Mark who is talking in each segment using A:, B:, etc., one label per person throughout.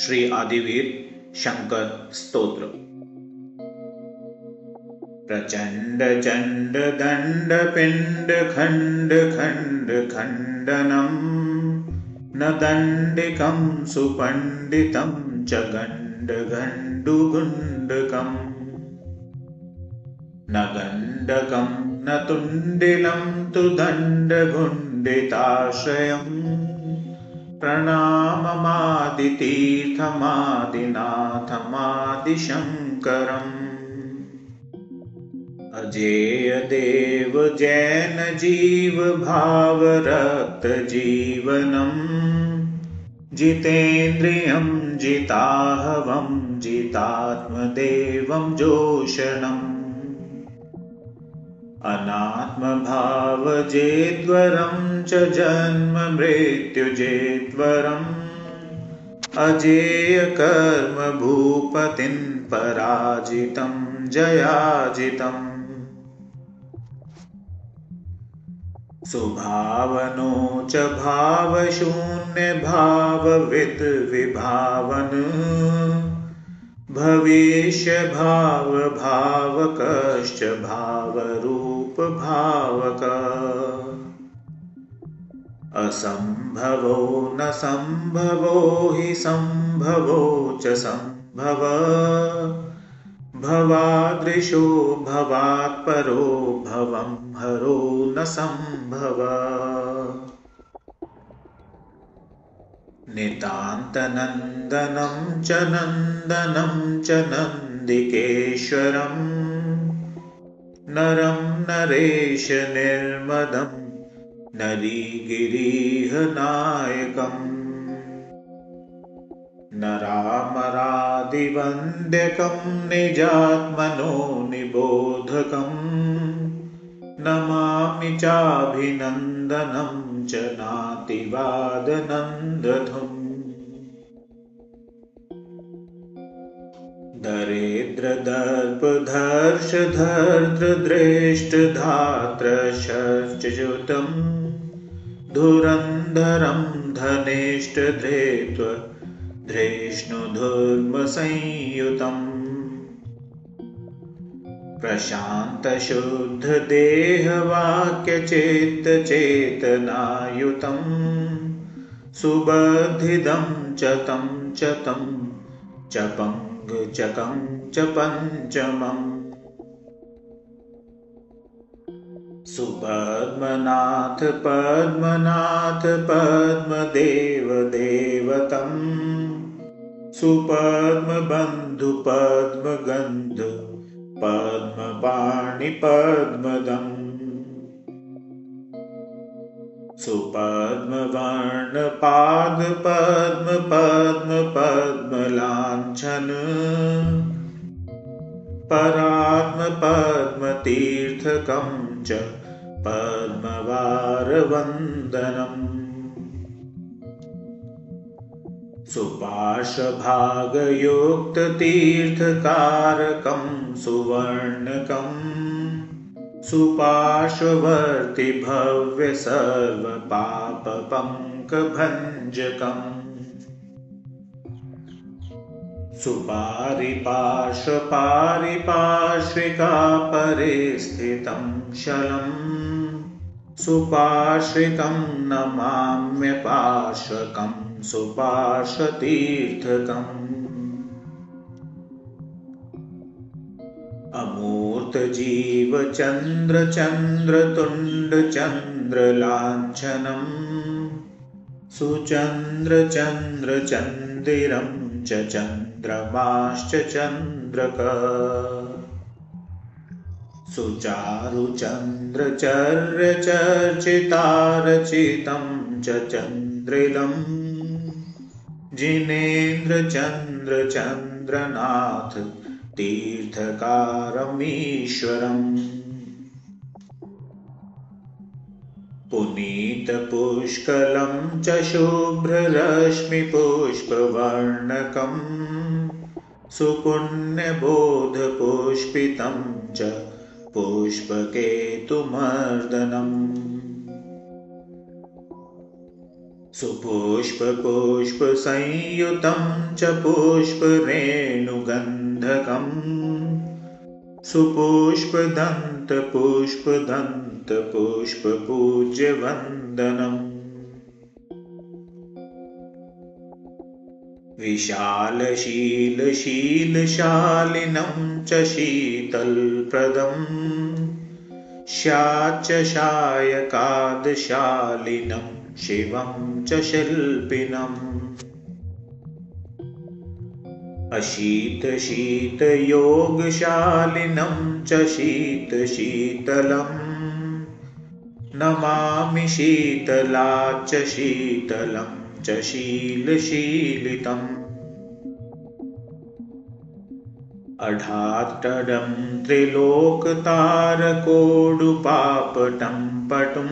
A: श्री आदिवीर शंकर स्तोत्र। प्रचण्ड चण्ड दण्ड पिण्ड खण्ड खण्ड खण्डनम् न दण्डिकं सुपण्डितं च गण्ड गण्डुगुण्डकम् न तुण्डिलं तु दण्डगुण्डिताश्रयम् प्रणाममादितीर्थमादिनाथमादिशङ्करम्। अजेयदेव जैन जीव भावरक्तजीवनम् जितेन्द्रियं जिताहवं जितात्मदेवं जोषणम् अनात्मभावजेद्वरं च जन्म मृत्युजेद्वरम्। अजेयकर्मभूपतिं पराजितं जयाजितम् सुभावनो च भावशून्यभावविद् भविष्यभावभावकश्च भावरूपभावक। असम्भवो न सम्भवो हि सम्भवो च सम्भव। भवादृशो भवात्परो भवं हरो न सम्भव नितान्तनन्दनं च नन्दनं च नन्दिकेश्वरम्। नरं नरेशनिर्मदं नरीगिरीहनायकम् नरामरादिवन्द्यकं निजात्मनो निबोधकम् नमामि चाभिनन्दनं च नातिवादनन्दधुम्। दरेद्रदर्पधर्षधर्तृद्रेष्टधात्रशर्चयुतम् धुरन्धरं धनेष्टधेत्व धृष्णुधर्मसंयुतम् प्रशान्तशुद्धदेहवाक्यचेतचेतनायुतं सुबधिदं च तं च तं च पङ्गचकं च पञ्चमम्। सुपद्मनाथ पद्मनाथ पद्मदेवदेवतम् सुपद्मबन्धुपद्मगन्ध पद्मपाणिपद्मदम् सुपद्मवर्णपादपद्मपद्मपद्मलाञ्छन। परात्मपद्मतीर्थकं च पद्मवारवन्दनम् सुपार्श्वभागयोक्ततीर्थकारकं सुवर्णकम् सुपार्श्ववर्ति भव्यसर्वपापपङ्कभञ्जकम् सुपारिपार्श्वपारिपार्श्विकापरे स्थितं शलम् सुपार्श्विकं नमाम्यपार्श्वकं सुपार्श्वतीर्थकम्। अमूर्तजीवचन्द्रचन्द्रतुण्डचन्द्रलाञ्छनम् सुचन्द्रचन्द्रचन्दिरं च चन्द्रमाश्च चन्द्रक सुचारुचन्द्रचर्यचर्चितारचितं च चन्द्रिलम् जिनेन्द्रचन्द्रचन्द्रनाथ तीर्थकारमीश्वरम्। पुनीतपुष्कलं च शुभ्ररश्मिपुष्पवर्णकम् सुपुण्यबोधपुष्पितं च पुष्पकेतुमर्दनम्। सुपुष्पपुष्पसंयुतं च पुष्परेणुगन्धकम्। सुपुष्पदन्तपुष्पदन्तपुष्पपूज्यवन्दनम् विशालशीलशीलशालिनं च शीतलप्रदम् शायकादशालिनं शिवं च शिल्पिनम् अशीतशीतयोगशालिनं च शीतशीतलम् नमामि शीतलाच्च शीतलम् च शीलशीलितम् अढात्तडं त्रिलोकतारकोडुपापटं पटुं।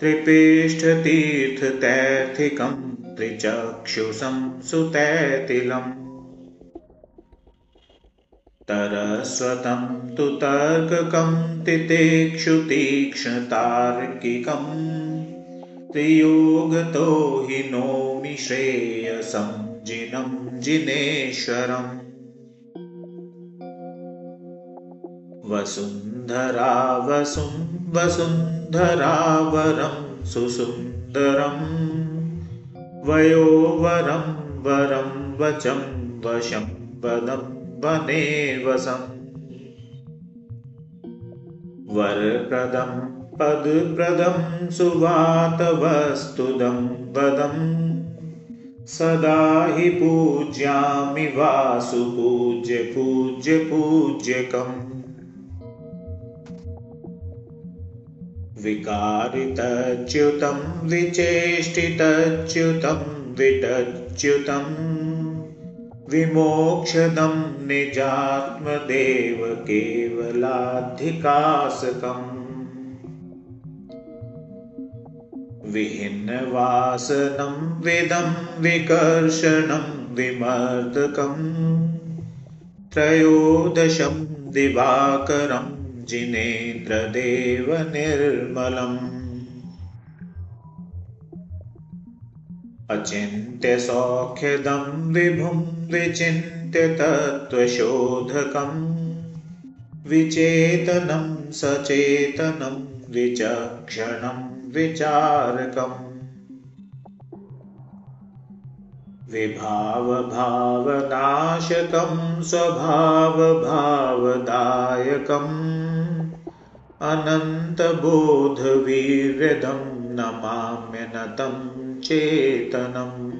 A: त्रिपेष्ठतीर्थतैथिकं त्रिचक्षुषं सुतैतिलम् तरस्वतं तु तर्ककं तितेक्षुतीक्ष्णतार्किकम् त्रियोगतो हि नोमि श्रेयसं जिनं जिनेश्वरम्। वसुन्धरा वसुं वसुन्धरावरं सुसुन्दरम्। वयोवरं वरं वचं वशं पदं वने वसम्। वरप्रदम् पदप्रदं सुवातवस्तुदं पदम् सदा हि पूज्यामि वासुपूज्य पूज्य पूज्यकम् विकारितच्युतं विचेष्टितच्युतं विटच्युतं विमोक्षदं निजात्मदेव केवलाधिकासकम् विहिन्नवासनं विदं विकर्षणं विमर्दकम्। त्रयोदशं दिवाकरं जिनेन्द्रदेवनिर्मलम्। अचिन्त्यसौख्यदं विभुं विचिन्त्य तत्त्वशोधकम् विचेतनं सचेतनं विचक्षणम् विचारकम्। विभावभावनाशकं स्वभावभावदायकम्। अनन्तबोधवीर्यदं नमाम्यनतं चेतनम्।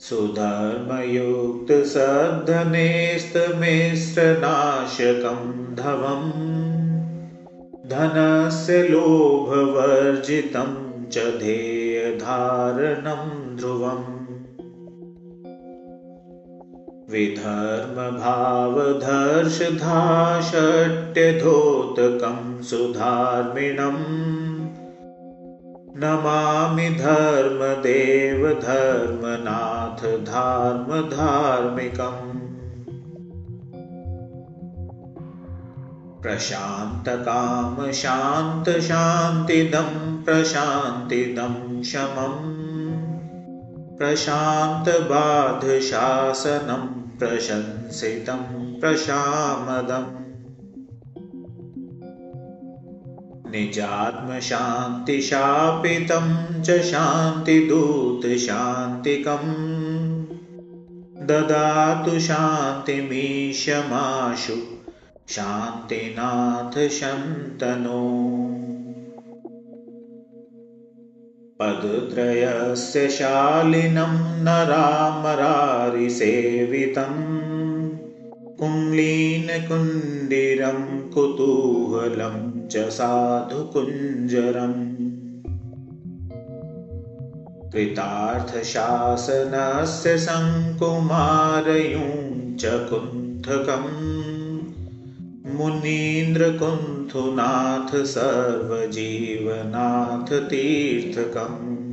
A: सुधर्मयुक्तसद्धनेस्तमिश्रनाशकं धवम् धनस्य लोभवर्जितं च धेयधारणं ध्रुवम्। विधर्मभावधर्षधाषट्यधोतकं सुधार्मिणम्। नमामि धर्मदेव धर्मनाथ धार्मधार्मिकम् प्रशान्तकामशान्तशान्तिदं प्रशान्तिदं शमम्। प्रशान्तबाधशासनं प्रशंसितं प्रशामदम्। निजात्मशान्तिशापितं च शान्तिदूतशान्तिकम्। ददातु शान्तिमीशमाशु शान्तिनाथ शन्तनो पदत्रयस्य शालिनं नरामरारिसेवितम् कुम्लीनकुण्डिरं कुतूहलं च साधुकुञ्जरम्। कृतार्थशासनस्य सङ्कुमारयूं च कुण्ठकम् मुनीन्द्रकुन्थुनाथ सर्वजीवनाथ तीर्थकम्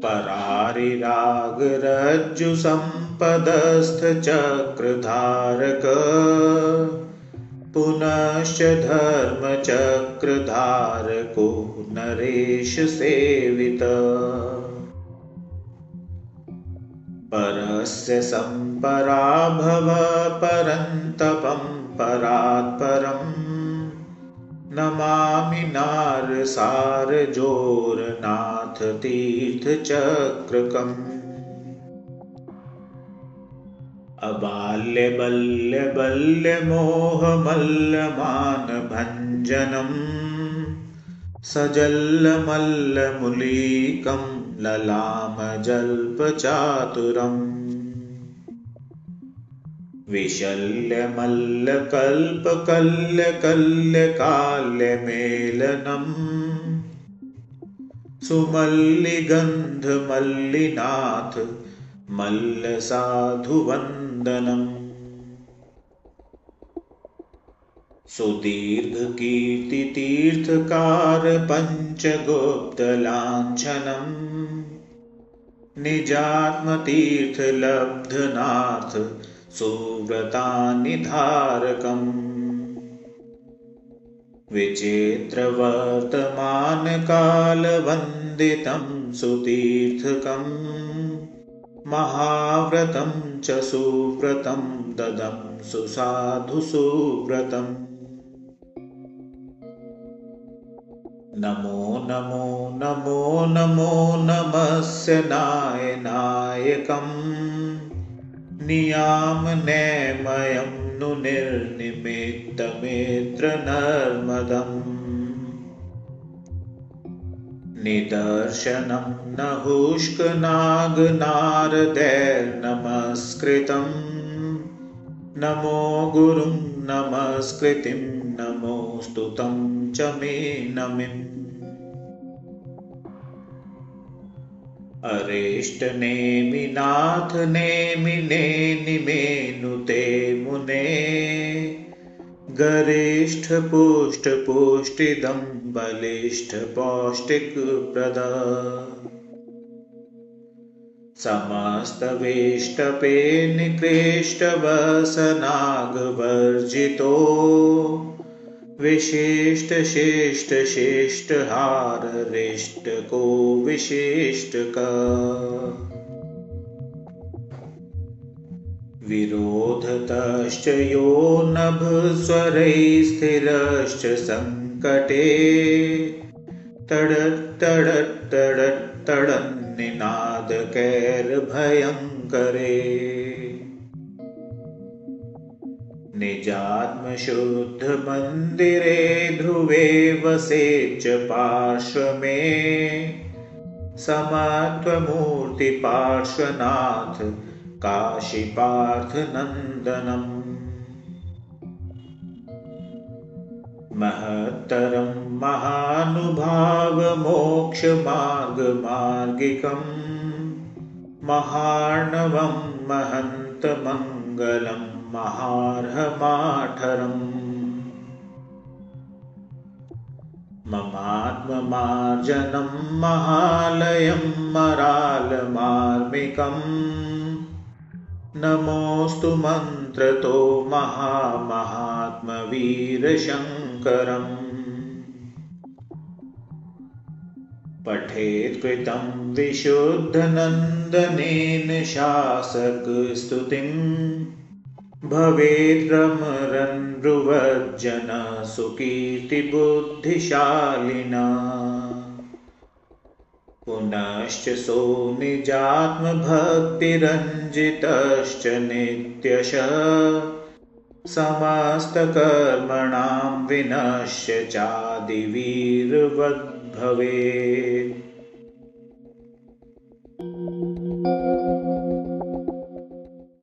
A: परारिरागरज्जुसम्पदस्थचक्रधारक। पुनश्च धर्मचक्रधारको नरेशसेवित परस्य सम्पराभव परन्तपं परात्परम् नमामि नारसारजोरनाथतीर्थचक्रकम्। अबाल्यबल्यबल्यमोहमल्लमानभञ्जनम् सजल्लमल्लमुलीकं ललामजल्पचातुरम् विशल्यमल्लकल्पकल्यकल्यकाल्यमेलनम् सुमल्लिगन्धमल्लिनाथ मल्लसाधुवन्दनम् सुदीर्घकीर्तितीर्थकारपञ्चगुप्तलाञ्छनम् निजात्मतीर्थलब्धनाथ सुव्रतानिधारकम्। विचित्रवर्तमानकालवन्दितं सुतीर्थकम् महाव्रतं च सुव्रतं ददं सुसाधु सुव्रतम्। नमो नमो नमो नमो नमस्य नायनायकम् नियामनेमयं नु निर्निमित्तमित्रनर्मदम् निदर्शनं न नमो गुरुं नमस्कृतिं नमो स्तुतं च मे नमिम् अरेष्टनेमि नाथ नेमि नेनिमेनुते मुने। गरिष्ठपुष्टपुष्टिदं बलिष्ठपौष्टिकप्रद समस्तवेष्टपे निकृष्टवसनागवर्जितो विशिष्टशिष्टशिष्टहाररिष्टको विशिष्टक विरोधतश्च यो नभस्वरैः स्थिरश्च सङ्कटे तडत्तडत्तडत्तडन्निनादकैर्भयङ्करे निजात्मशुद्धमन्दिरे ध्रुवे वसे च पार्श्वमे। समत्वमूर्तिपार्श्वनाथ काशीपार्थनन्दनम्। महत्तरं महानुभावमोक्षमार्गमार्गिकम्। महार्णवं महन्तमङ्गलम् महार्हमाठरम्। ममात्ममार्जनं महालयं मरालमार्मिकम्। नमोऽस्तु मन्त्रतो महामहात्मवीरशङ्करम्। पठेत्कृतं विशुद्धनन्दनेन शासकस्तुतिम् भवेद्रमरन्ध्रुवज्जन सुकीर्तिबुद्धिशालिना पुनश्च सो निजात्मभक्तिरञ्जितश्च नित्यश। समस्तकर्मणां विनश्य चादिवीर्वद्भवेत्